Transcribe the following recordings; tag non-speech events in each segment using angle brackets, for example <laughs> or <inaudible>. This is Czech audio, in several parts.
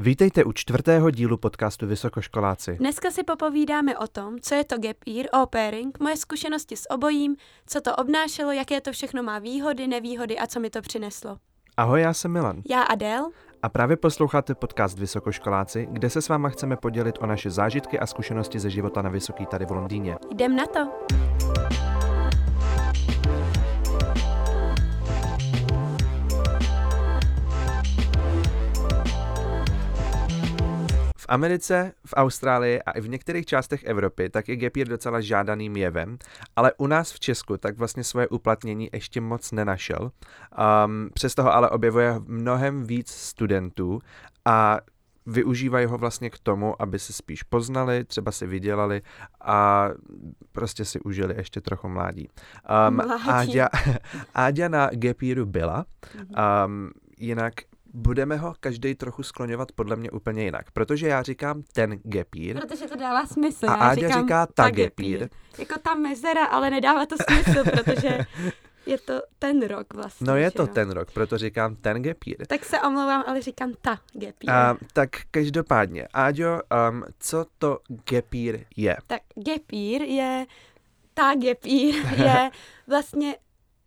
Vítejte u čtvrtého dílu podcastu Vysokoškoláci. Dneska si popovídáme o tom, co je to gap year, au pairing, moje zkušenosti s obojím, co to obnášelo, jaké to všechno má výhody, nevýhody a co mi to přineslo. Ahoj, já jsem Milan. Já Adel. A právě posloucháte podcast Vysokoškoláci, kde se s váma chceme podělit o naše zážitky a zkušenosti ze života na Vysoký tady v Londýně. Jdem na to. Americe, v Austrálii a i v některých částech Evropy tak je gap year docela žádaným jevem, ale u nás v Česku tak vlastně svoje uplatnění ještě moc nenašel. Um, přesto ho ale objevuje mnohem víc studentů a využívají ho vlastně k tomu, aby se spíš poznali, třeba si vydělali a prostě si užili ještě trochu mládí. Um, Áďa, Áďa na Gapíru byla, um, jinak budeme ho každý trochu skloňovat podle mě úplně jinak, protože já říkám ten gepír. Protože to dává smysl. A Áďa říká ta gepír. Jako ta mezera, ale nedává to smysl, protože je to ten rok vlastně. No je to no? ten rok, proto říkám ten gepír. Tak se omlouvám, ale říkám ta gepír. Uh, tak každopádně, Áďo, um, co to gepír je? Tak gepír je, ta gepír <laughs> je vlastně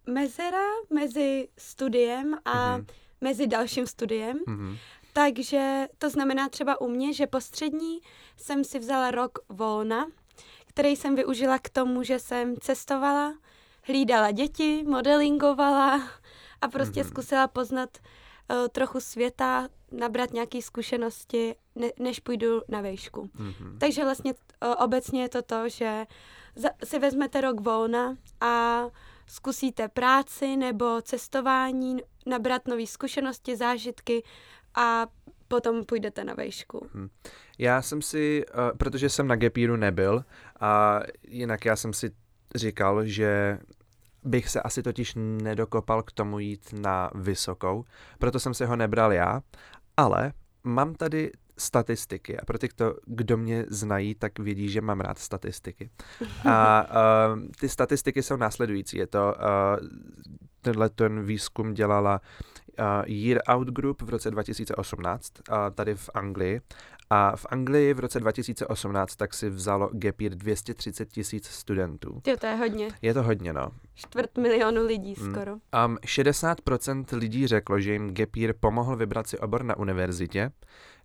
mezera mezi studiem a mm-hmm mezi dalším studiem. Mm-hmm. Takže to znamená třeba u mě, že postřední jsem si vzala rok volna, který jsem využila k tomu, že jsem cestovala, hlídala děti, modelingovala a prostě mm-hmm. zkusila poznat uh, trochu světa, nabrat nějaké zkušenosti, ne, než půjdu na vejšku. Mm-hmm. Takže vlastně uh, obecně je to to, že za, si vezmete rok volna a zkusíte práci nebo cestování, nabrat nové zkušenosti, zážitky a potom půjdete na vejšku. Hmm. Já jsem si, uh, protože jsem na Gepíru nebyl a jinak já jsem si říkal, že bych se asi totiž nedokopal k tomu jít na vysokou, proto jsem si ho nebral já, ale mám tady statistiky a pro ty, kdo, kdo mě znají, tak vědí, že mám rád statistiky. <laughs> A uh, ty statistiky jsou následující. Je to, uh, tenhle ten výzkum dělala uh, Year Out Group v roce 2018 uh, tady v Anglii a v Anglii v roce 2018 tak si vzalo year 230 tisíc studentů. Jo, to je hodně. Je to hodně, no. Čtvrt milionu lidí hmm. skoro. Um, 60% lidí řeklo, že jim year pomohl vybrat si obor na univerzitě.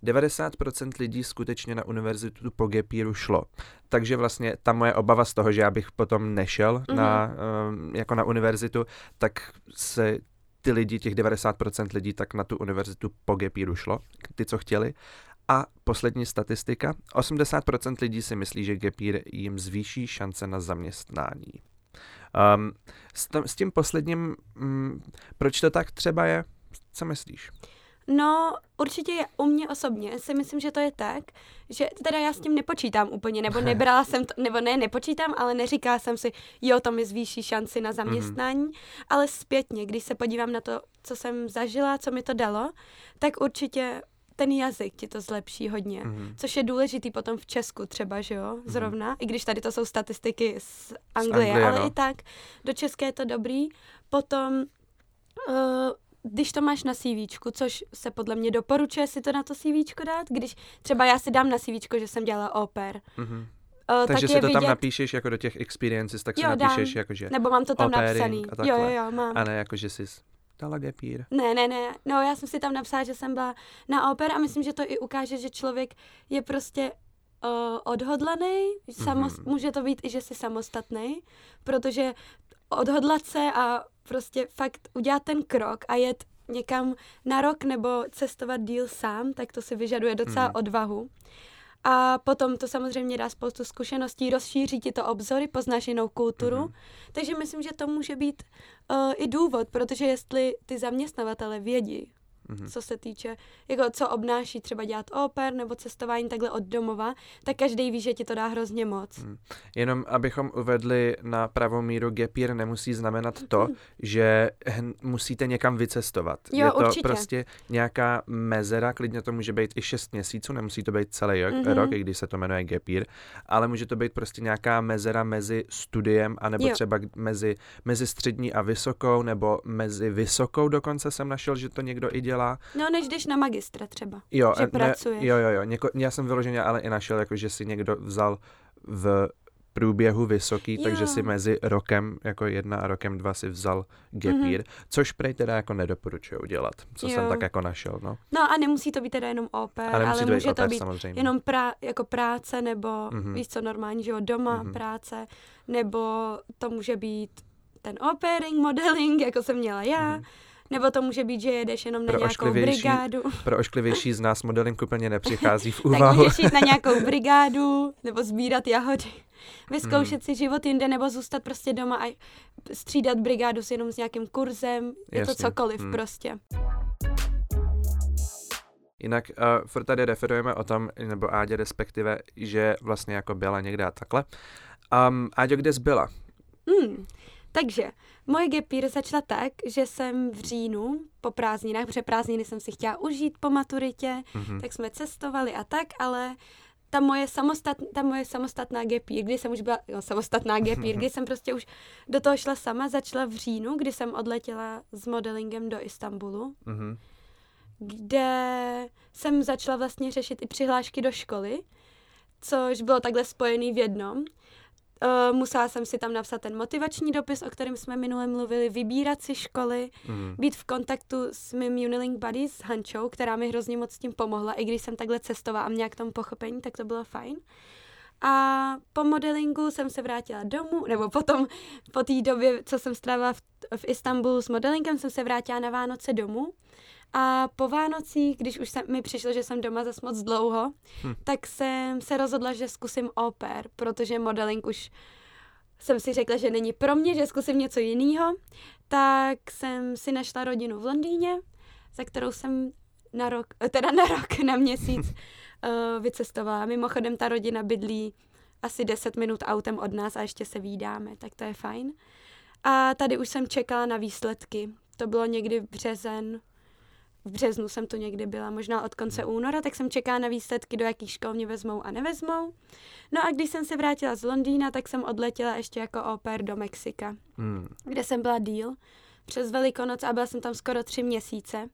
90% lidí skutečně na univerzitu po gap yearu šlo. Takže vlastně ta moje obava z toho, že já bych potom nešel mm-hmm. na, um, jako na univerzitu, tak se ty lidi, těch 90% lidí, tak na tu univerzitu po gap yearu šlo, ty, co chtěli. A poslední statistika, 80% lidí si myslí, že year jim zvýší šance na zaměstnání. Um, s, s tím posledním, um, proč to tak třeba je? Co myslíš? No, určitě je u mě osobně si myslím, že to je tak, že teda já s tím nepočítám úplně, nebo <laughs> nebrala jsem to, nebo ne, nepočítám, ale neříkala jsem si, jo, to mi zvýší šanci na zaměstnání, mm-hmm. ale zpětně, když se podívám na to, co jsem zažila, co mi to dalo, tak určitě ten jazyk ti to zlepší hodně, mm-hmm. což je důležitý potom v Česku třeba, že jo, mhm. zrovna, mm-hmm. i když tady to jsou statistiky z Anglie, z Anglie ale no. i tak do České je to dobrý. Potom uh, když to máš na CV, což se podle mě doporučuje si to na to CV dát, když třeba já si dám na CV, že jsem dělala oper, mm-hmm. Uh, Takže tak si to vidět... tam napíšeš jako do těch experiences, tak si jo, napíšeš jako, že Nebo mám to tam napsaný. Jo, jo, jo, mám. A ne jako, že jsi dala gepír. Ne, ne, ne. No já jsem si tam napsala, že jsem byla na oper a myslím, že to i ukáže, že člověk je prostě uh, odhodlaný. Samos- mm-hmm. Může to být i, že jsi samostatný, protože odhodlat se a prostě fakt udělat ten krok a jet někam na rok nebo cestovat díl sám, tak to si vyžaduje docela mm. odvahu. A potom to samozřejmě dá spoustu zkušeností, rozšíří ti to obzory, poznáš jinou kulturu. Mm. Takže myslím, že to může být uh, i důvod, protože jestli ty zaměstnavatele vědí, mm-hmm. co se týče, jako co obnáší třeba dělat oper nebo cestování takhle od domova, tak každý ví, že ti to dá hrozně moc. Mm. Jenom abychom uvedli na pravou míru, gapír nemusí znamenat to, mm. že musíte někam vycestovat. Jo, Je to určitě. prostě nějaká mezera, klidně to může být i 6 měsíců, nemusí to být celý mm-hmm. rok, i když se to jmenuje gapír, ale může to být prostě nějaká mezera mezi studiem, anebo jo. třeba mezi, mezi střední a vysokou, nebo mezi vysokou dokonce jsem našel, že to někdo i dělá dělá. No, než jdeš na magistra třeba, jo, že ne, pracuješ. Jo, jo, jo. Něko, já jsem vyloženě ale i našel, jako že si někdo vzal v průběhu vysoký, jo. takže si mezi rokem jako jedna a rokem dva si vzal gap mm-hmm. což prej teda jako nedoporučuju dělat, co jo. jsem tak jako našel, no. No a nemusí to být teda jenom oper, ale to může to být samozřejmě. jenom prá, jako práce, nebo mm-hmm. víš co, normální, že jo, doma mm-hmm. práce, nebo to může být ten opering, modeling, <laughs> jako jsem měla já, mm-hmm. Nebo to může být, že jedeš jenom na pro nějakou brigádu. Pro ošklivější z nás modeling úplně nepřichází v <laughs> úvahu. tak můžeš jít na nějakou brigádu, nebo sbírat jahody <laughs> vyzkoušet hmm. si život jinde nebo zůstat prostě doma a střídat brigádu s jenom s nějakým kurzem. Je Jasně. to cokoliv hmm. prostě. Jinak uh, furt tady referujeme o tom, nebo Ádě respektive, že vlastně jako byla někde a takhle. Um, Áďo, kde jsi byla? Hmm. Takže moje gepír začala tak, že jsem v říjnu po prázdninách, protože prázdniny jsem si chtěla užít po maturitě, mm-hmm. tak jsme cestovali a tak, ale ta moje, samostat, ta moje samostatná gepír, kdy jsem už byla no, samostatná gepír, kdy <laughs> jsem prostě už do toho šla sama, začala v říjnu, kdy jsem odletěla s modelingem do Istanbulu, mm-hmm. kde jsem začala vlastně řešit i přihlášky do školy, což bylo takhle spojený v jednom. Uh, musela jsem si tam napsat ten motivační dopis, o kterém jsme minule mluvili, vybírat si školy, mm. být v kontaktu s mým Unilink Buddy, s Hančou, která mi hrozně moc s tím pomohla, i když jsem takhle cestovala a měla k tomu pochopení, tak to bylo fajn. A po modelingu jsem se vrátila domů, nebo potom po té době, co jsem strávila v, v Istanbulu s modelingem, jsem se vrátila na Vánoce domů. A po Vánocích, když už jsem, mi přišlo, že jsem doma zase moc dlouho, hm. tak jsem se rozhodla, že zkusím oper, protože modeling už jsem si řekla, že není pro mě, že zkusím něco jiného. Tak jsem si našla rodinu v Londýně, za kterou jsem na rok, teda na rok, na měsíc uh, <laughs> vycestovala. Mimochodem ta rodina bydlí asi 10 minut autem od nás a ještě se výdáme, tak to je fajn. A tady už jsem čekala na výsledky. To bylo někdy v březen, v březnu jsem to někdy byla, možná od konce hmm. února, tak jsem čekala na výsledky, do jakých škol mě vezmou a nevezmou. No a když jsem se vrátila z Londýna, tak jsem odletěla ještě jako oper do Mexika, hmm. kde jsem byla díl přes Velikonoc a byla jsem tam skoro tři měsíce.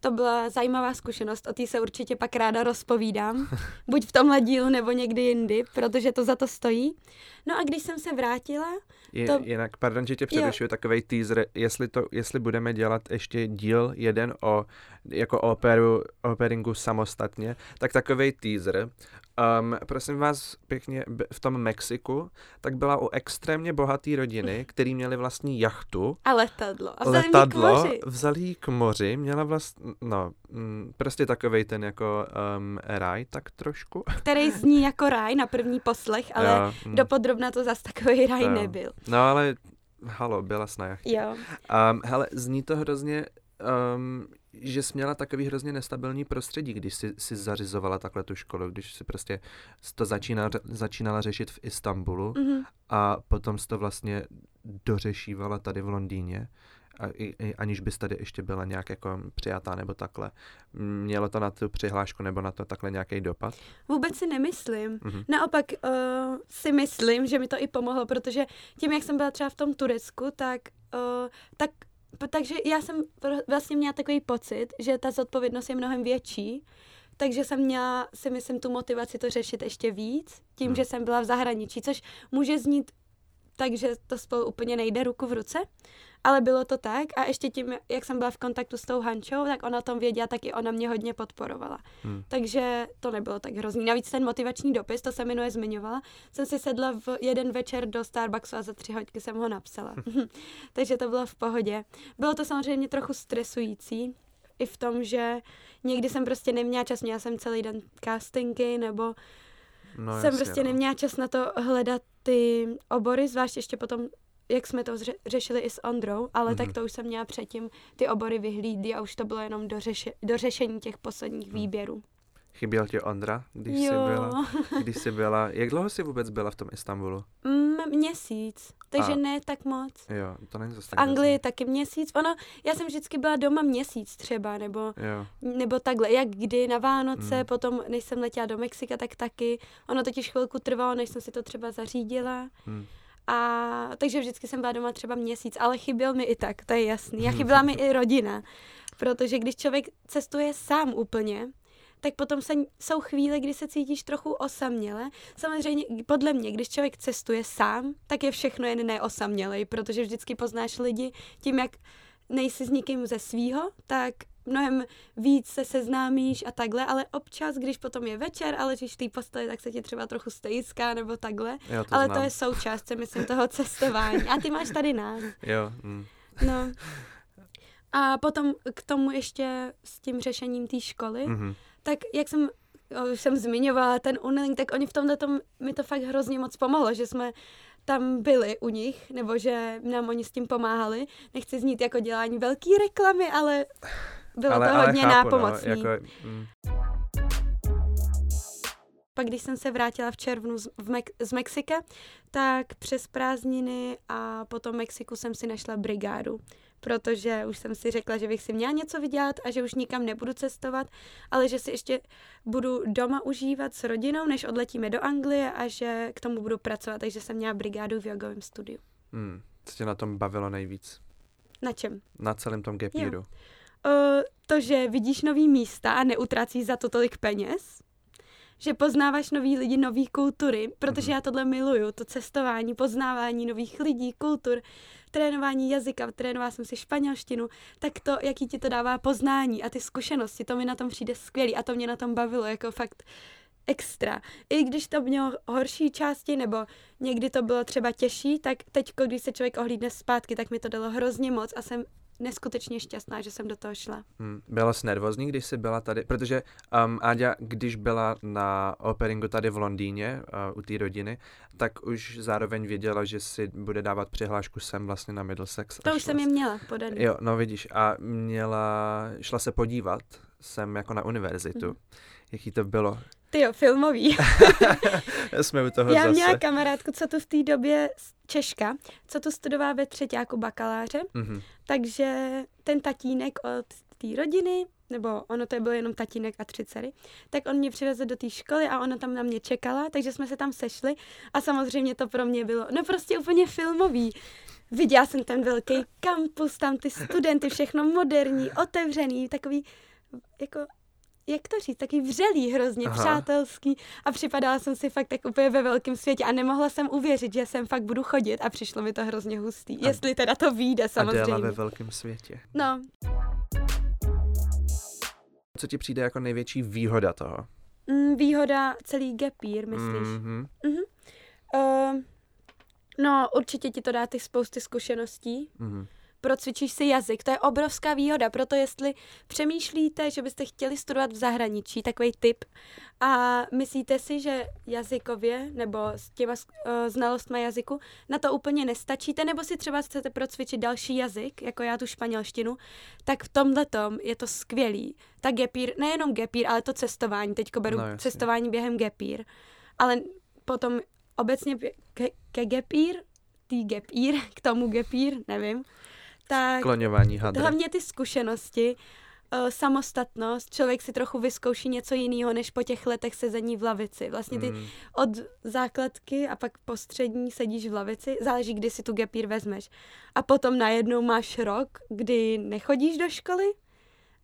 To byla zajímavá zkušenost, o té se určitě pak ráda rozpovídám, <laughs> buď v tomhle dílu nebo někdy jindy, protože to za to stojí. No a když jsem se vrátila... Je, to... Jinak, pardon, že tě přerušuju, takový teaser, jestli, to, jestli budeme dělat ještě díl jeden o jako operu, operingu samostatně, tak takový teaser. Um, prosím vás pěkně, v tom Mexiku, tak byla u extrémně bohaté rodiny, <laughs> který měli vlastní jachtu. A letadlo. A vzali letadlo, k moři. Vzali jí k moři, měla vlastně, no, mm, prostě takovej ten jako um, ráj, tak trošku. <laughs> Který zní jako ráj na první poslech, ale jo, mm. dopodrobna to zase takový ráj jo. nebyl. No ale, halo, byla na jachtě. Jo. Um, hele, zní to hrozně um, že jsi měla takový hrozně nestabilní prostředí, když jsi, si zařizovala takhle tu školu, když si prostě to začínala, začínala řešit v Istanbulu mm-hmm. a potom jsi to vlastně dořešívala tady v Londýně, a, i, i, aniž bys tady ještě byla nějak jako přijatá nebo takhle. Mělo to na tu přihlášku nebo na to takhle nějaký dopad? Vůbec si nemyslím. Mm-hmm. Naopak uh, si myslím, že mi to i pomohlo, protože tím, jak jsem byla třeba v tom Turecku, tak, uh, tak takže já jsem vlastně měla takový pocit, že ta zodpovědnost je mnohem větší, takže jsem měla, si myslím, tu motivaci to řešit ještě víc, tím, hmm. že jsem byla v zahraničí, což může znít takže to spolu úplně nejde ruku v ruce, ale bylo to tak a ještě tím, jak jsem byla v kontaktu s tou Hančou, tak ona o tom věděla, tak i ona mě hodně podporovala. Hmm. Takže to nebylo tak hrozný. Navíc ten motivační dopis, to se minuje zmiňovala, jsem si sedla v jeden večer do Starbucksu a za tři hodiny jsem ho napsala. <laughs> <laughs> Takže to bylo v pohodě. Bylo to samozřejmě trochu stresující, i v tom, že někdy jsem prostě neměla čas, měla jsem celý den castingy, nebo no, jsem jasně, prostě no. neměla čas na to hledat ty obory, zvlášť ještě potom, jak jsme to ře- řešili i s Ondrou, ale mm-hmm. tak mhm. to už jsem měla předtím ty obory vyhlídly a už to bylo jenom do, řeši- do řešení těch posledních mm. výběrů. Chyběl ti Ondra, když jo. jsi byla? Když jsi byla, jak dlouho jsi vůbec byla v tom Istanbulu? Mm, měsíc, takže a. ne tak moc. Jo, to není zase V Anglii jasný. taky měsíc. Ono, já jsem vždycky byla doma měsíc třeba, nebo, jo. nebo takhle, jak kdy na Vánoce, mm. potom než jsem letěla do Mexika, tak taky. Ono totiž chvilku trvalo, než jsem si to třeba zařídila. Mm. A takže vždycky jsem byla doma třeba měsíc, ale chyběl mi i tak, to je jasný. A chyběla mi <laughs> i rodina, protože když člověk cestuje sám úplně, tak potom se, jsou chvíle, kdy se cítíš trochu osaměle. Samozřejmě, podle mě, když člověk cestuje sám, tak je všechno jen neosamělej, protože vždycky poznáš lidi tím, jak nejsi s nikým ze svýho, tak mnohem víc se seznámíš a takhle, ale občas, když potom je večer a ležíš v té posteli, tak se ti třeba trochu stejská nebo takhle. Jo, to ale znám. to je součást, myslím, toho <laughs> cestování. A ty máš tady nás. Jo, mm. No. A potom k tomu ještě s tím řešením té školy, mm-hmm. Tak jak jsem, už jsem zmiňovala ten unilink, tak oni v tomhle tom mi to fakt hrozně moc pomohlo, že jsme tam byli u nich, nebo že nám oni s tím pomáhali. Nechci znít jako dělání velký reklamy, ale bylo ale, to ale hodně chápu, nápomocný. No, jako, mm. Pak když jsem se vrátila v červnu z, v Mek- z Mexika, tak přes prázdniny a potom Mexiku jsem si našla brigádu, protože už jsem si řekla, že bych si měla něco vydělat a že už nikam nebudu cestovat, ale že si ještě budu doma užívat s rodinou, než odletíme do Anglie a že k tomu budu pracovat, takže jsem měla brigádu v jogovém studiu. Mm. Co tě na tom bavilo nejvíc? Na čem? Na celém tom gapíru? Uh, to, že vidíš nový místa a neutracíš za to tolik peněz, že poznáváš nový lidi, nový kultury, protože já tohle miluju, to cestování, poznávání nových lidí, kultur, trénování jazyka, trénovala jsem si španělštinu, tak to, jaký ti to dává poznání a ty zkušenosti, to mi na tom přijde skvělý a to mě na tom bavilo jako fakt extra. I když to mělo horší části, nebo někdy to bylo třeba těžší, tak teď, když se člověk ohlídne zpátky, tak mi to dalo hrozně moc a jsem neskutečně šťastná, že jsem do toho šla. Hmm. Byla jsi nervózní, když jsi byla tady? Protože um, Áďa, když byla na operingu tady v Londýně uh, u té rodiny, tak už zároveň věděla, že si bude dávat přihlášku sem vlastně na Middlesex. To už jsem je měla podaný. Jo, no vidíš, a měla, šla se podívat sem jako na univerzitu. Hmm. Jaký to bylo? Ty jo, filmový. <laughs> Jsme u toho Já zase. měla kamarádku, co tu v té době, Češka, co tu studovala ve třetíku bakaláře, mm-hmm. takže ten tatínek od té rodiny, nebo ono to byl jenom tatínek a tři dcery, tak on mě přivezl do té školy a ona tam na mě čekala, takže jsme se tam sešli a samozřejmě to pro mě bylo, no prostě úplně filmový. Viděla jsem ten velký kampus, tam ty studenty, všechno moderní, otevřený, takový jako jak to říct, taky vřelý hrozně, Aha. přátelský a připadala jsem si fakt tak úplně ve velkém světě a nemohla jsem uvěřit, že sem fakt budu chodit a přišlo mi to hrozně hustý, a, jestli teda to vyjde samozřejmě. A ve velkém světě. No. Co ti přijde jako největší výhoda toho? Mm, výhoda celý gapír, myslíš? Mm-hmm. Mm-hmm. Uh, no, určitě ti to dá ty spousty zkušeností. Mm-hmm procvičíš si jazyk. To je obrovská výhoda, proto jestli přemýšlíte, že byste chtěli studovat v zahraničí, takový tip, a myslíte si, že jazykově nebo s těma uh, znalostmi jazyku na to úplně nestačíte, nebo si třeba chcete procvičit další jazyk, jako já tu španělštinu, tak v tomhle tom je to skvělý. Ta gepír, nejenom gepír, ale to cestování, teďko beru no, cestování během gepír, ale potom obecně ke, ke gepír, tý gepír, <laughs> k tomu gepír, nevím, tak Skloňování hadry. hlavně ty zkušenosti, uh, samostatnost, člověk si trochu vyzkouší něco jiného, než po těch letech sezení v lavici. Vlastně ty mm. od základky a pak po střední sedíš v lavici, záleží, kdy si tu gepír vezmeš. A potom najednou máš rok, kdy nechodíš do školy,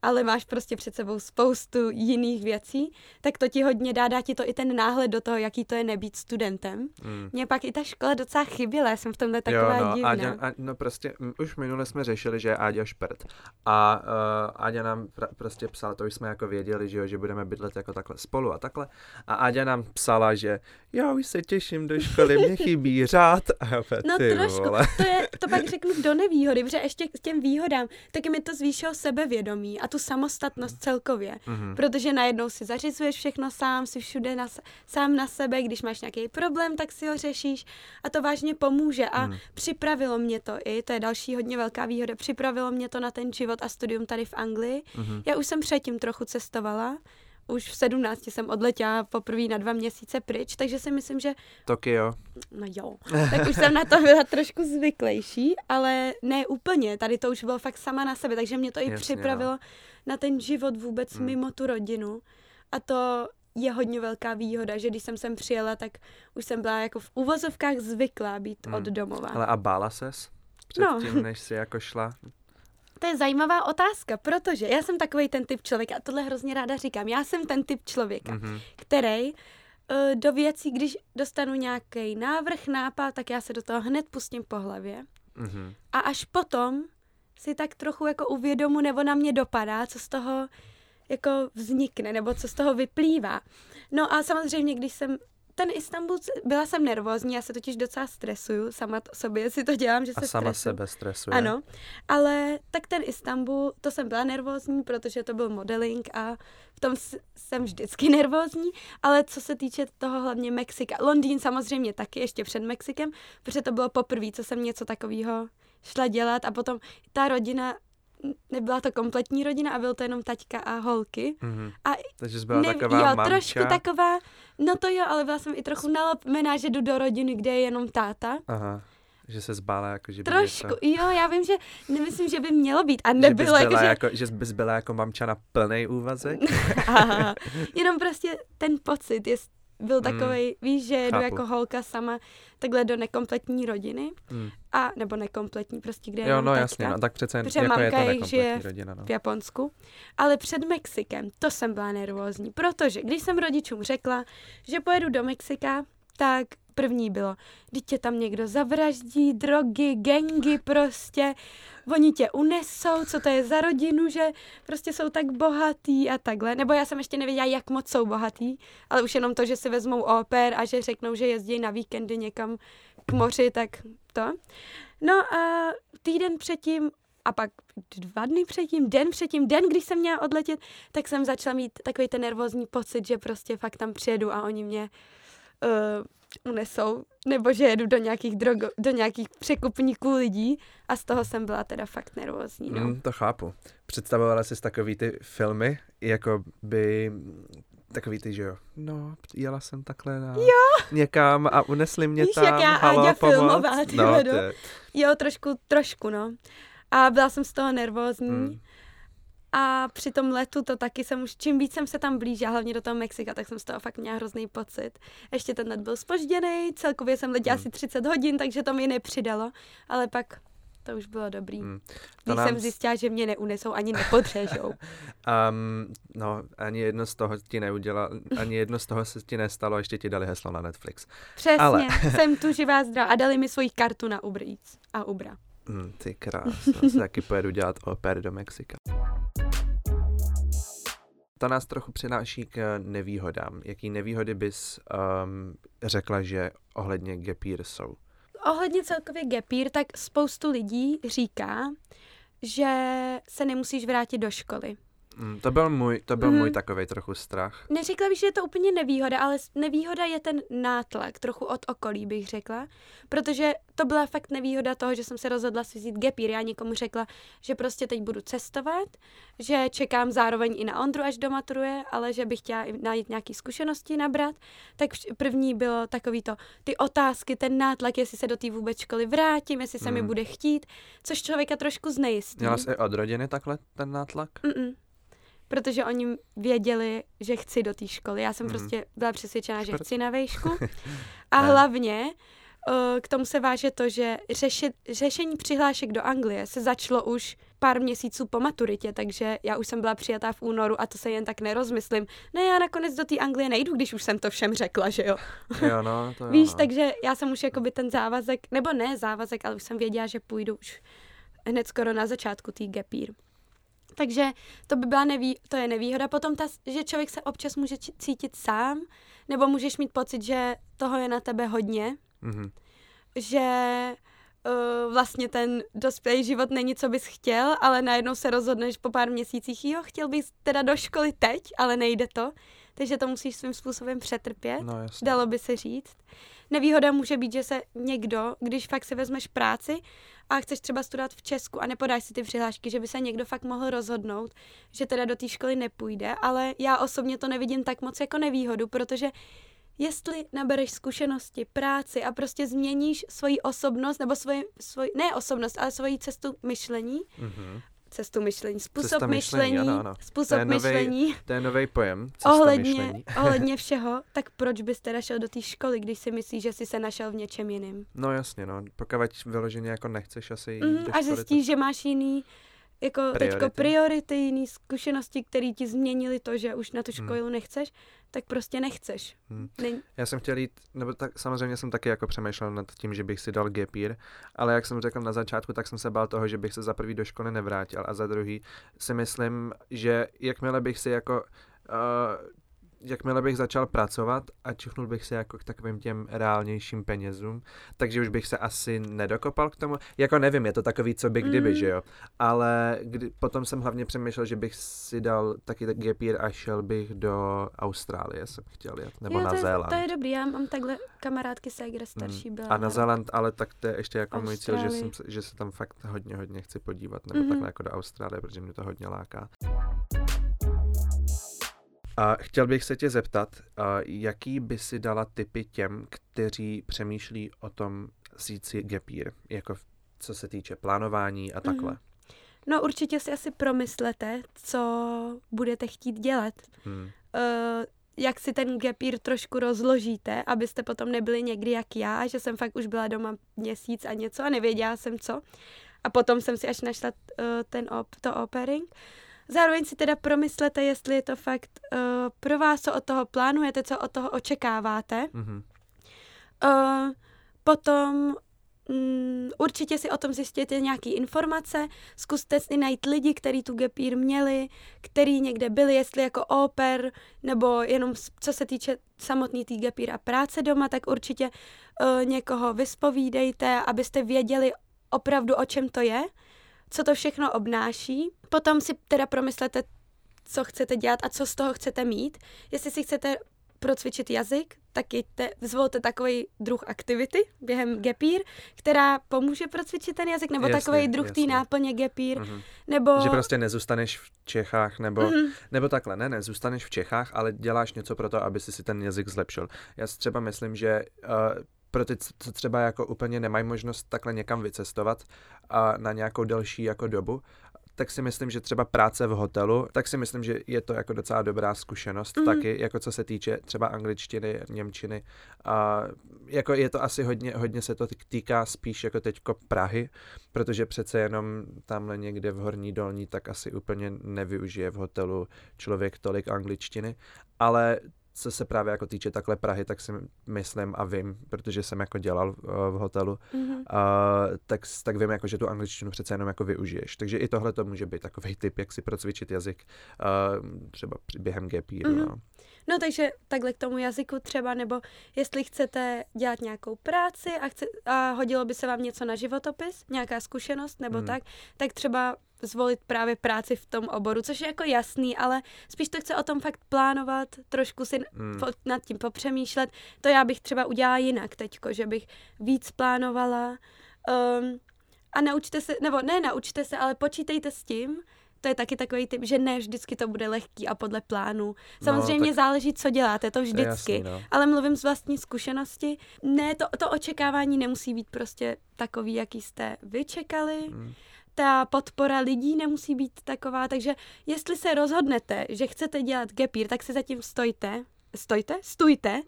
ale máš prostě před sebou spoustu jiných věcí, tak to ti hodně dá, dá ti to i ten náhled do toho, jaký to je nebýt studentem. Mm. Mně pak i ta škola docela chyběla, já jsem v tomhle taková jo, no, divná. Áďa, a, no prostě, m, už minule jsme řešili, že je Áďa šprt. A uh, Áďa nám pr- prostě psala, to už jsme jako věděli, že, jo, že budeme bydlet jako takhle spolu a takhle. A Áďa nám psala, že já už se těším do školy, mě chybí <laughs> řád. A já no ty trošku, vole. to, je, to pak <laughs> řeknu do nevýhody, protože ještě k těm výhodám, taky mi to zvýšilo sebevědomí a tu samostatnost celkově. Mm-hmm. Protože najednou si zařizuješ všechno sám, si všude na, sám na sebe, když máš nějaký problém, tak si ho řešíš a to vážně pomůže. A mm. připravilo mě to i, to je další hodně velká výhoda, připravilo mě to na ten život a studium tady v Anglii. Mm-hmm. Já už jsem předtím trochu cestovala, už v 17 jsem odletěla poprvé na dva měsíce pryč, takže si myslím, že... Tokio. No jo, tak už jsem na to byla trošku zvyklejší, ale ne úplně, tady to už bylo fakt sama na sebe, takže mě to i Jasně, připravilo no. na ten život vůbec hmm. mimo tu rodinu. A to je hodně velká výhoda, že když jsem sem přijela, tak už jsem byla jako v uvozovkách zvyklá být hmm. od domova. Ale a bála ses předtím, no. než jsi jako šla? To je zajímavá otázka, protože já jsem takový ten typ člověka, a tohle hrozně ráda říkám, já jsem ten typ člověka, mm-hmm. který uh, do věcí, když dostanu nějaký návrh, nápad, tak já se do toho hned pustím po hlavě. Mm-hmm. A až potom si tak trochu jako uvědomu, nebo na mě dopadá, co z toho jako vznikne, nebo co z toho vyplývá. No a samozřejmě, když jsem ten Istanbul, byla jsem nervózní, já se totiž docela stresuju, sama to sobě si to dělám, že a se sama stresuju. sebe stresuje. Ano, ale tak ten Istanbul, to jsem byla nervózní, protože to byl modeling a v tom jsem vždycky nervózní, ale co se týče toho hlavně Mexika, Londýn samozřejmě taky, ještě před Mexikem, protože to bylo poprvé, co jsem něco takového šla dělat a potom ta rodina nebyla to kompletní rodina a byl to jenom taťka a holky. Mm-hmm. A Takže jsi byla ne, taková Jo, mamča. trošku taková, no to jo, ale byla jsem i trochu nalopená, že jdu do rodiny, kde je jenom táta. Aha. Že se zbála, jako že by Trošku, něco... jo, já vím, že nemyslím, že by mělo být a nebylo. Že bys byla, jako, že... jako, že bys byla jako mamča na plný úvazek? <laughs> Aha, jenom prostě ten pocit je byl takový, mm. víš, že jedu jako holka sama takhle do nekompletní rodiny, mm. a nebo nekompletní, prostě kde Jo, no jasně, no, tak přece Protože jako mamka je to žije rodina, no. v Japonsku, ale před Mexikem, to jsem byla nervózní, protože když jsem rodičům řekla, že pojedu do Mexika, tak první bylo, když tě tam někdo zavraždí, drogy, gengy prostě, oni tě unesou, co to je za rodinu, že prostě jsou tak bohatý a takhle. Nebo já jsem ještě nevěděla, jak moc jsou bohatý, ale už jenom to, že si vezmou oper a že řeknou, že jezdí na víkendy někam k moři, tak to. No a týden předtím a pak dva dny předtím, den předtím, den, když jsem měla odletět, tak jsem začala mít takový ten nervózní pocit, že prostě fakt tam přijedu a oni mě uh, unesou, nebo že jedu do nějakých, drogo, do nějakých překupníků lidí a z toho jsem byla teda fakt nervózní. No. Mm, to chápu. Představovala jsi takový ty filmy, jako by takový ty, že jo, no, jela jsem takhle na jo. někam a unesli mě Víš, tam, jak já halo, pomoc. filmová, ty no, ty. Jo, trošku, trošku, no. A byla jsem z toho nervózní. Mm. A při tom letu to taky jsem už, čím víc jsem se tam blížila, hlavně do toho Mexika, tak jsem z toho fakt měla hrozný pocit. Ještě ten let byl spožděný, celkově jsem letěla hmm. asi 30 hodin, takže to mi nepřidalo, ale pak to už bylo dobrý. Hmm. Když nám... jsem zjistila, že mě neunesou ani nepodřežou. um, <laughs> no, ani jedno z toho ti neudělal, ani jedno z toho se ti nestalo, ještě ti dali heslo na Netflix. Přesně, Ale... jsem tu živá zdravá a dali mi svoji kartu na Uber Eats a Ubra. Hmm, ty krásno, taky pojedu dělat oper do Mexika to nás trochu přináší k nevýhodám. Jaký nevýhody bys um, řekla, že ohledně Gepír jsou? Ohledně celkově Gepír, tak spoustu lidí říká, že se nemusíš vrátit do školy. Mm, to byl můj, to byl mm. můj takový trochu strach. Neřekla bych, že je to úplně nevýhoda, ale nevýhoda je ten nátlak, trochu od okolí bych řekla, protože to byla fakt nevýhoda toho, že jsem se rozhodla si vzít gepír. Já někomu řekla, že prostě teď budu cestovat, že čekám zároveň i na Ondru, až domaturuje, ale že bych chtěla najít nějaké zkušenosti nabrat. Tak první bylo takový to, ty otázky, ten nátlak, jestli se do té vůbec školy vrátím, jestli se mm. mi bude chtít, což člověka trošku znejistí. Měla jsi od rodiny takhle ten nátlak? Mm-mm protože oni věděli, že chci do té školy. Já jsem mm. prostě byla přesvědčena, že chci na vejšku. <laughs> A hlavně uh, k tomu se váže to, že řeši, řešení přihlášek do Anglie se začalo už pár měsíců po maturitě, takže já už jsem byla přijatá v únoru a to se jen tak nerozmyslím. Ne, já nakonec do té Anglie nejdu, když už jsem to všem řekla, že jo. <laughs> jo no, to <laughs> jo, Víš, no. takže já jsem už jakoby ten závazek, nebo ne závazek, ale už jsem věděla, že půjdu už hned skoro na začátku tý gepír. Takže to by byla neví, to je nevýhoda. Potom ta, že člověk se občas může cítit sám, nebo můžeš mít pocit, že toho je na tebe hodně, mm-hmm. že uh, vlastně ten dospělý život není, co bys chtěl, ale najednou se rozhodneš po pár měsících, jo, chtěl bys teda do školy teď, ale nejde to, takže to musíš svým způsobem přetrpět, no, dalo by se říct. Nevýhoda může být, že se někdo, když fakt si vezmeš práci a chceš třeba studovat v Česku a nepodáš si ty přihlášky, že by se někdo fakt mohl rozhodnout, že teda do té školy nepůjde, ale já osobně to nevidím tak moc jako nevýhodu, protože jestli nabereš zkušenosti, práci a prostě změníš svoji osobnost, nebo svoji, svoji ne osobnost, ale svoji cestu myšlení, mm-hmm. Cestu myšlení, způsob Cesta myšlení, myšlení, ano, ano. způsob To je novej myšlení. To je nový pojem, cesta ohledně, myšlení. <laughs> ohledně všeho, tak proč bys teda šel do té školy, když si myslíš, že jsi se našel v něčem jiným? No jasně, no, pokud vyloženě jako nechceš asi jít Mm, do a zjistíš, že máš jiný jako Priority. teďko priority, jiný zkušenosti, které ti změnily to, že už na tu Hmm. školu nechceš, tak prostě nechceš. Hmm. Ne- Já jsem chtěl jít, nebo tak samozřejmě jsem taky jako přemýšlel nad tím, že bych si dal gap year, ale jak jsem řekl na začátku, tak jsem se bál toho, že bych se za prvý do školy nevrátil a za druhý si myslím, že jakmile bych si jako uh, jakmile bych začal pracovat a čichnul bych se jako k takovým těm reálnějším penězům, takže už bych se asi nedokopal k tomu. Jako nevím, je to takový, co by kdyby, Mm. že jo. Ale kdy, potom jsem hlavně přemýšlel, že bych si dal taky tak gap year a šel bych do Austrálie, jsem chtěl jet, nebo jo, na to, je, Zéland. to je dobrý, já mám takhle kamarádky ségre starší byla. Mm. A na Zéland, ale tak to je ještě jako můj cíl, že, Austrálii. jsem, se- že se tam fakt hodně, hodně chci podívat, nebo Mhm. takhle jako do Austrálie, protože mě to hodně láká. A chtěl bych se tě zeptat, a jaký by si dala tipy těm, kteří přemýšlí o tom vzít si year, jako co se týče plánování a takhle. Mhm. No určitě si asi promyslete, co budete chtít dělat. Hmm. Uh, jak si ten year trošku rozložíte, abyste potom nebyli někdy jak já, že jsem fakt už byla doma měsíc a něco a nevěděla jsem co. A potom jsem si až našla uh, ten op, to opering. Zároveň si teda promyslete, jestli je to fakt uh, pro vás, co od toho plánujete, co od toho očekáváte. Mhm. Uh, potom mm, určitě si o tom zjistěte nějaké informace, zkuste si najít lidi, kteří tu year měli, který někde byli, jestli jako oper, nebo jenom co se týče samotný tý year a práce doma, tak určitě uh, někoho vyspovídejte, abyste věděli opravdu, o čem to je, co to všechno obnáší. Potom si teda promyslete, co chcete dělat a co z toho chcete mít. Jestli si chcete procvičit jazyk, tak jděte, zvolte takový druh aktivity během year, která pomůže procvičit ten jazyk, nebo Jasně, takový druh té náplně year, Mhm. nebo... Že prostě nezůstaneš v Čechách, nebo, Mhm. nebo takhle, ne, ne, zůstaneš v Čechách, ale děláš něco pro to, aby si si ten jazyk zlepšil. Já si třeba myslím, že uh, pro ty, co třeba jako úplně nemají možnost takhle někam vycestovat a na nějakou delší jako dobu, tak si myslím, že třeba práce v hotelu, tak si myslím, že je to jako docela dobrá zkušenost mm. taky, jako co se týče třeba angličtiny, němčiny. A jako je to asi hodně, hodně se to týká spíš jako teďko Prahy, protože přece jenom tamhle někde v Horní Dolní tak asi úplně nevyužije v hotelu člověk tolik angličtiny, ale co se právě jako týče takhle Prahy, tak si myslím a vím, protože jsem jako dělal uh, v hotelu, Mhm. uh, tak, tak vím, jako, že tu angličtinu přece jenom jako využiješ. Takže i tohle to může být takový typ, jak si procvičit jazyk uh, třeba při- během yearu, Mhm. no. No takže takhle k tomu jazyku třeba, nebo jestli chcete dělat nějakou práci a, chce, a hodilo by se vám něco na životopis, nějaká zkušenost nebo Hmm. tak, tak třeba zvolit právě práci v tom oboru, což je jako jasný, ale spíš to chce o tom fakt plánovat, trošku si Mm. po, nad tím popřemýšlet. To já bych třeba udělala jinak teďko, že bych víc plánovala um, a naučte se, nebo ne naučte se, ale počítejte s tím, to je taky takový typ, že ne vždycky to bude lehký a podle plánu. Samozřejmě tak- záleží, co děláte, to vždycky. jasný, no. Ale mluvím z vlastní zkušenosti. Ne, to, to očekávání nemusí být prostě takový, jaký jste vyčekali. Mm. Ta podpora lidí nemusí být taková, takže jestli se rozhodnete, že chcete dělat gapír, tak se zatím stojte, stojte, stůjte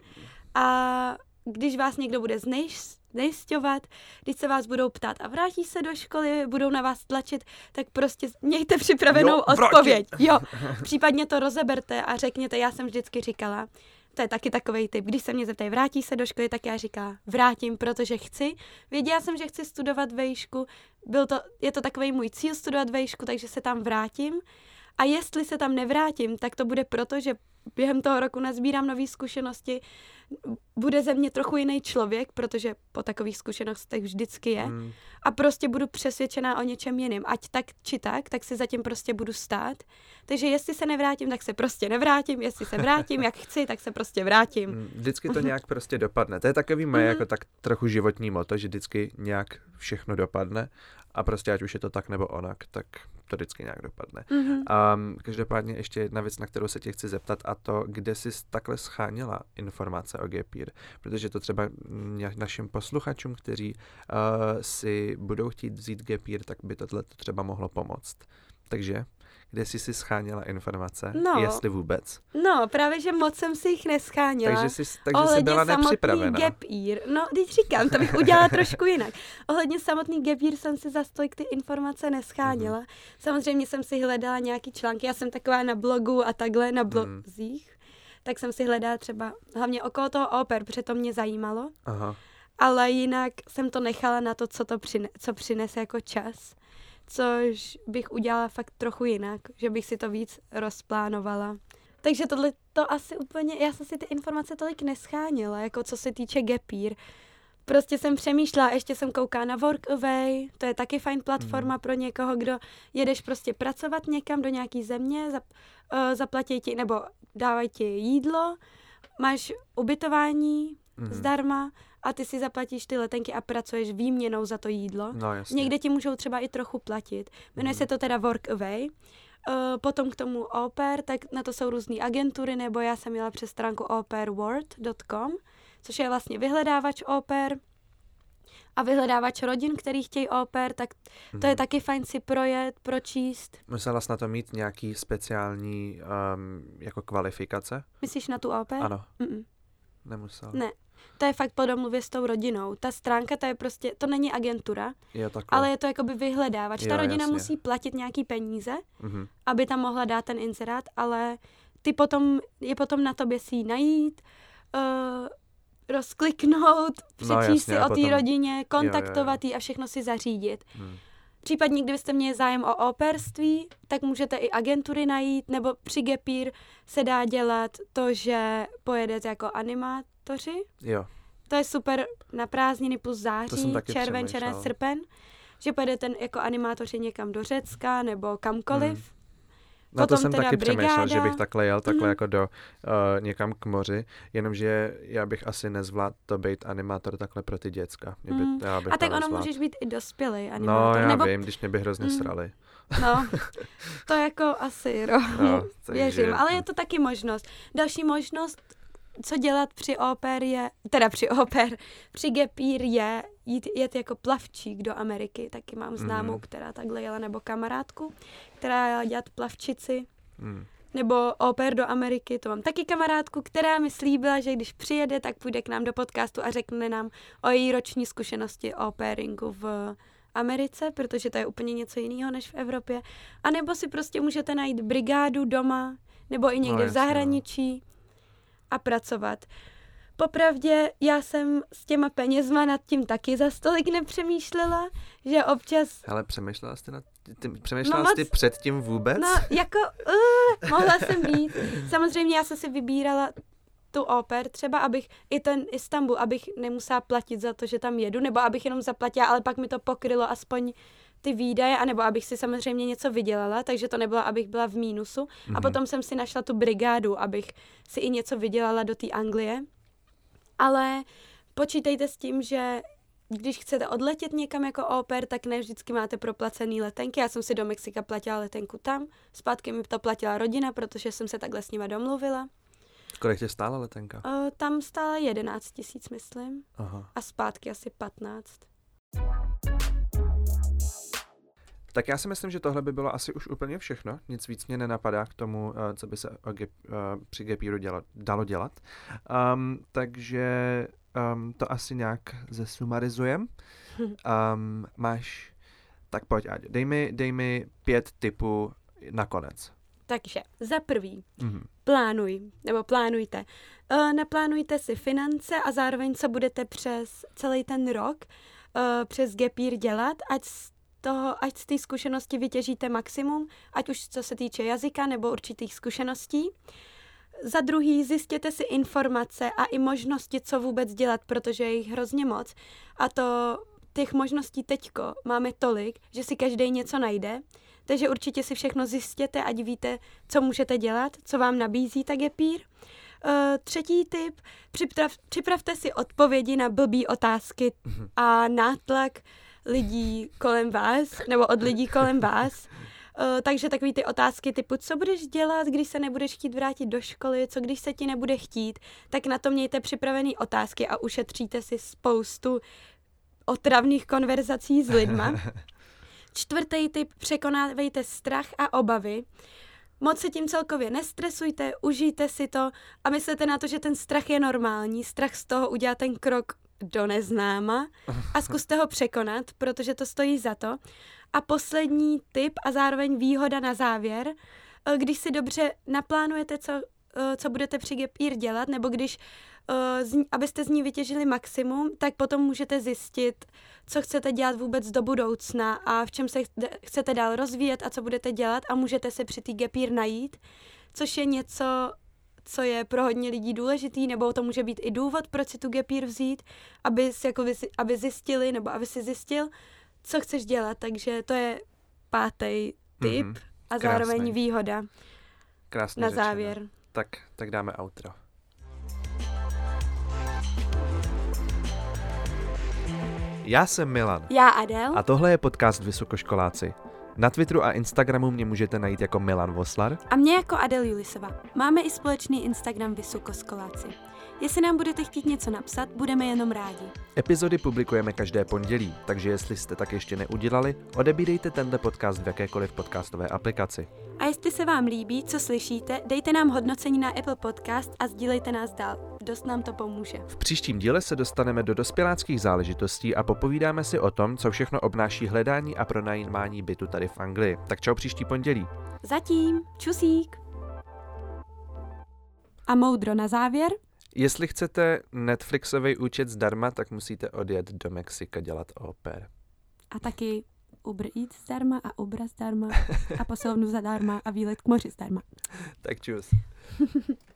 a když vás někdo bude znejš, znejisťovat, když se vás budou ptát a vrátí se do školy, budou na vás tlačit, tak prostě mějte připravenou Jo, odpověď. <laughs> Jo, případně to rozeberte a řekněte, já jsem vždycky říkala, to je taky takový typ. Když se mě zeptají, vrátí se do školy, tak já říkám, vrátím, protože chci. Věděla jsem, že chci studovat vejšku. Byl to, je to takový můj cíl studovat vejšku, takže se tam vrátím. A jestli se tam nevrátím, tak to bude proto, že během toho roku nazbírám nové zkušenosti. Bude ze mě trochu jiný člověk, protože po takových zkušenostech vždycky je. Mm. A prostě budu přesvědčená o něčem jiném. Ať tak či tak, tak si zatím prostě budu stát. Takže jestli se nevrátím, tak se prostě nevrátím. Jestli se vrátím, jak chci, tak se prostě vrátím. Mm, Vždycky to nějak prostě dopadne. To je takový moje Mhm. jako tak trochu životní moto, že vždycky nějak všechno dopadne a prostě ať už je to tak nebo onak, tak to vždycky nějak dopadne. Mhm. Um, každopádně ještě jedna věc, na kterou se tě chci zeptat a to, kde jsi takhle scháněla informace o Gapir, protože to třeba našim posluchačům, kteří uh, si budou chtít vzít Gapir, tak by tohle třeba mohlo pomoct. Takže kde jsi si scháněla informace, No. jestli vůbec. No, právě, že moc jsem si jich nescháněla. Takže jsi, takže jsi byla samotný nepřipravena. gap year. No, teď říkám, to bych udělala trošku jinak. Ohledně samotný gap year jsem si za stolik ty informace nescháněla. Mhm. Samozřejmě jsem si hledala nějaký články. Já jsem taková na blogu a takhle na Mhm. blozích. Tak jsem si hledala třeba hlavně okolo toho oper, protože to mě zajímalo. Aha. Ale jinak jsem to nechala na to, co to přine, co přinese jako čas. Což bych udělala fakt trochu jinak, že bych si to víc rozplánovala. Takže tohle to asi úplně, já jsem si ty informace tolik nescháněla, jako co se týče year. Prostě jsem přemýšlela, ještě jsem kouká na Workaway, to je taky fajn platforma pro někoho, kdo jedeš prostě pracovat někam do nějaký země, zap, uh, zaplatí ti, nebo dávají ti jídlo, máš ubytování Mhm. zdarma a ty si zaplatíš ty letenky a pracuješ výměnou za to jídlo. No jasně. Někde ti můžou třeba i trochu platit. Jmenuje Mhm. se to teda Workaway. Uh, potom k tomu Oper, tak na to jsou různé agentury, nebo já jsem měla přes stránku operworld.com, což je vlastně vyhledávač Oper a vyhledávač rodin, který chtějí Oper, tak to je Mhm. taky fajn si projet, pročíst. Musela jsi na to mít nějaký speciální um, jako kvalifikace? Myslíš na tu Oper? Ano, Mm-mm. nemusela. Ne. To je fakt po domluvě s tou rodinou. Ta stránka, to je prostě, to není agentura, Je takhle. ale je to jakoby vyhledávač. Ta Jo, rodina jasně. musí platit nějaký peníze, Mhm. aby tam mohla dát ten inzerát, ale ty potom, je potom na tobě si ji najít, uh, rozkliknout, přečíst jasně, si o té potom- rodině, kontaktovat ji a všechno si zařídit. Hmm. Případně, kdybyste měli zájem o operství, tak můžete i agentury najít, nebo při Gepír se dá dělat to, že pojedete jako animátoři. Jo, To je super na prázdniny plus To září, jsem červen, červen, srpen, že pojedete jako animátoři někam do Řecka nebo kamkoliv. na to Potom jsem teda taky přemýšlel, že brigáda. bych takhle jel, takhle Mhm. jako do uh, někam k moři, jenomže já bych asi nezvládl to být animátor takhle pro ty děcka. Mě by, Mm. já bych A to tak ono můžeš být i dospělý No, animátor. já nebo, vím, když mě by hrozně Mm. srali. No, <laughs> to jako asi, no, No, <laughs> věřím. Ale je to taky možnost. Další možnost, co dělat při oper je, teda při oper, při gepír je jít, jet jako plavčík do Ameriky. Taky mám známou, Mhm. která takhle jela, nebo kamarádku, která jela dělat plavčici. Hmm. nebo oper do Ameriky, to mám taky kamarádku, která mi slíbila, že když přijede, tak půjde k nám do podcastu a řekne nám o její roční zkušenosti o pairingu v Americe, protože to je úplně něco jiného než v Evropě. A nebo si prostě můžete najít brigádu doma, nebo i někde v jasně, no. A pracovat. Popravdě, já jsem s těma penězma nad tím taky za stolik nepřemýšlela, že občas Hele, přemýšlela jsi, nad, ty, přemýšlela No jsi moc- předtím vůbec? No, jako, uh, mohla jsem být. Samozřejmě já jsem si vybírala tu oper, třeba abych i ten Istanbul, abych nemusela platit za to, že tam jedu, nebo abych jenom zaplatila, ale pak mi to pokrylo aspoň ty výdaje, anebo abych si samozřejmě něco vydělala, takže to nebylo, abych byla v mínusu. A Mhm. potom jsem si našla tu brigádu, abych si i něco vydělala do té Anglie. Ale počítejte s tím, že když chcete odletět někam jako oper, tak ne vždycky máte proplacený letenky. Já jsem si do Mexika platila letenku tam, zpátky mi to platila rodina, protože jsem se takhle s nima domluvila. Kolik tě stála letenka? Uh, tam stála 11 tisíc, myslím, Aha. a zpátky asi 15. Tak já si myslím, že tohle by bylo asi už úplně všechno. Nic víc mě nenapadá k tomu, eh, co by se gap, eh, při Gapíru děla, dalo dělat. Um, takže um, to asi nějak zesumarizujem. Um, <laughs> máš, tak pojď, Ať, dej mi, dej mi pět typů nakonec. Takže za prvý, Mhm. plánuj, nebo plánujte. Uh, naplánujte si finance a zároveň, co budete přes celý ten rok uh, přes Gepír dělat, ať toho, ať z té zkušenosti vytěžíte maximum, ať už co se týče jazyka nebo určitých zkušeností. Za druhý, zjistěte si informace a i možnosti, co vůbec dělat, protože je jich hrozně moc. A to těch možností teďko máme tolik, že si každý něco najde. Takže určitě si všechno zjistěte, ať víte, co můžete dělat, co vám nabízí ta Gepír. Uh, třetí tip, připrav, připravte si odpovědi na blbý otázky a nátlak lidí kolem vás, nebo od lidí kolem vás. Uh, takže takový ty otázky typu, co budeš dělat, když se nebudeš chtít vrátit do školy, co když se ti nebude chtít, tak na to mějte připravené otázky a ušetříte si spoustu otravných konverzací s lidma. <laughs> Čtvrtý typ, překonávejte strach a obavy. Moc se tím celkově nestresujte, užijte si to a myslete na to, že ten strach je normální. Strach z toho udělá ten krok do neznáma a zkuste ho překonat, protože to stojí za to. A poslední tip a zároveň výhoda na závěr, eh, když si dobře naplánujete, co, eh, co budete při Gap dělat, nebo když uh, abyste z ní vytěžili maximum, tak potom můžete zjistit, co chcete dělat vůbec do budoucna a v čem se chcete dál rozvíjet a co budete dělat a můžete se při té gapír najít, což je něco, co je pro hodně lidí důležitý, nebo to může být i důvod, proč si tu gapír vzít, aby, si, jako aby zjistili, nebo aby si zjistil, co chceš dělat. Takže to je pátý tip mm-hmm. a zároveň Krásný. výhoda Krásně na řečeno. závěr. Tak, tak dáme outro. Já jsem Milan. Já Adel. A tohle je podcast Vysokoškoláci. Na Twitteru a Instagramu mě můžete najít jako Milan Voslar. A mě jako Adel Julisova. Máme i společný Instagram Vysokoškoláci. Jestli nám budete chtít něco napsat, budeme jenom rádi. Epizody publikujeme každé pondělí, takže jestli jste tak ještě neudělali, odebírejte tento podcast v jakékoliv podcastové aplikaci. A jestli se vám líbí, co slyšíte, dejte nám hodnocení na Apple Podcast a sdílejte nás dál. Dost nám to pomůže. V příštím díle se dostaneme do dospěláckých záležitostí a popovídáme si o tom, co všechno obnáší hledání a pronajímání bytu tady v Anglii. Tak čau příští pondělí. Zatím, čusík. A moudro na závěr. Jestli chcete Netflixový účet zdarma, tak musíte odjet do Mexika dělat oper. A taky Uber Eats zdarma a Uber zdarma a <laughs> posilovnu zadarma a výlet k moři zdarma. tak čus. <laughs>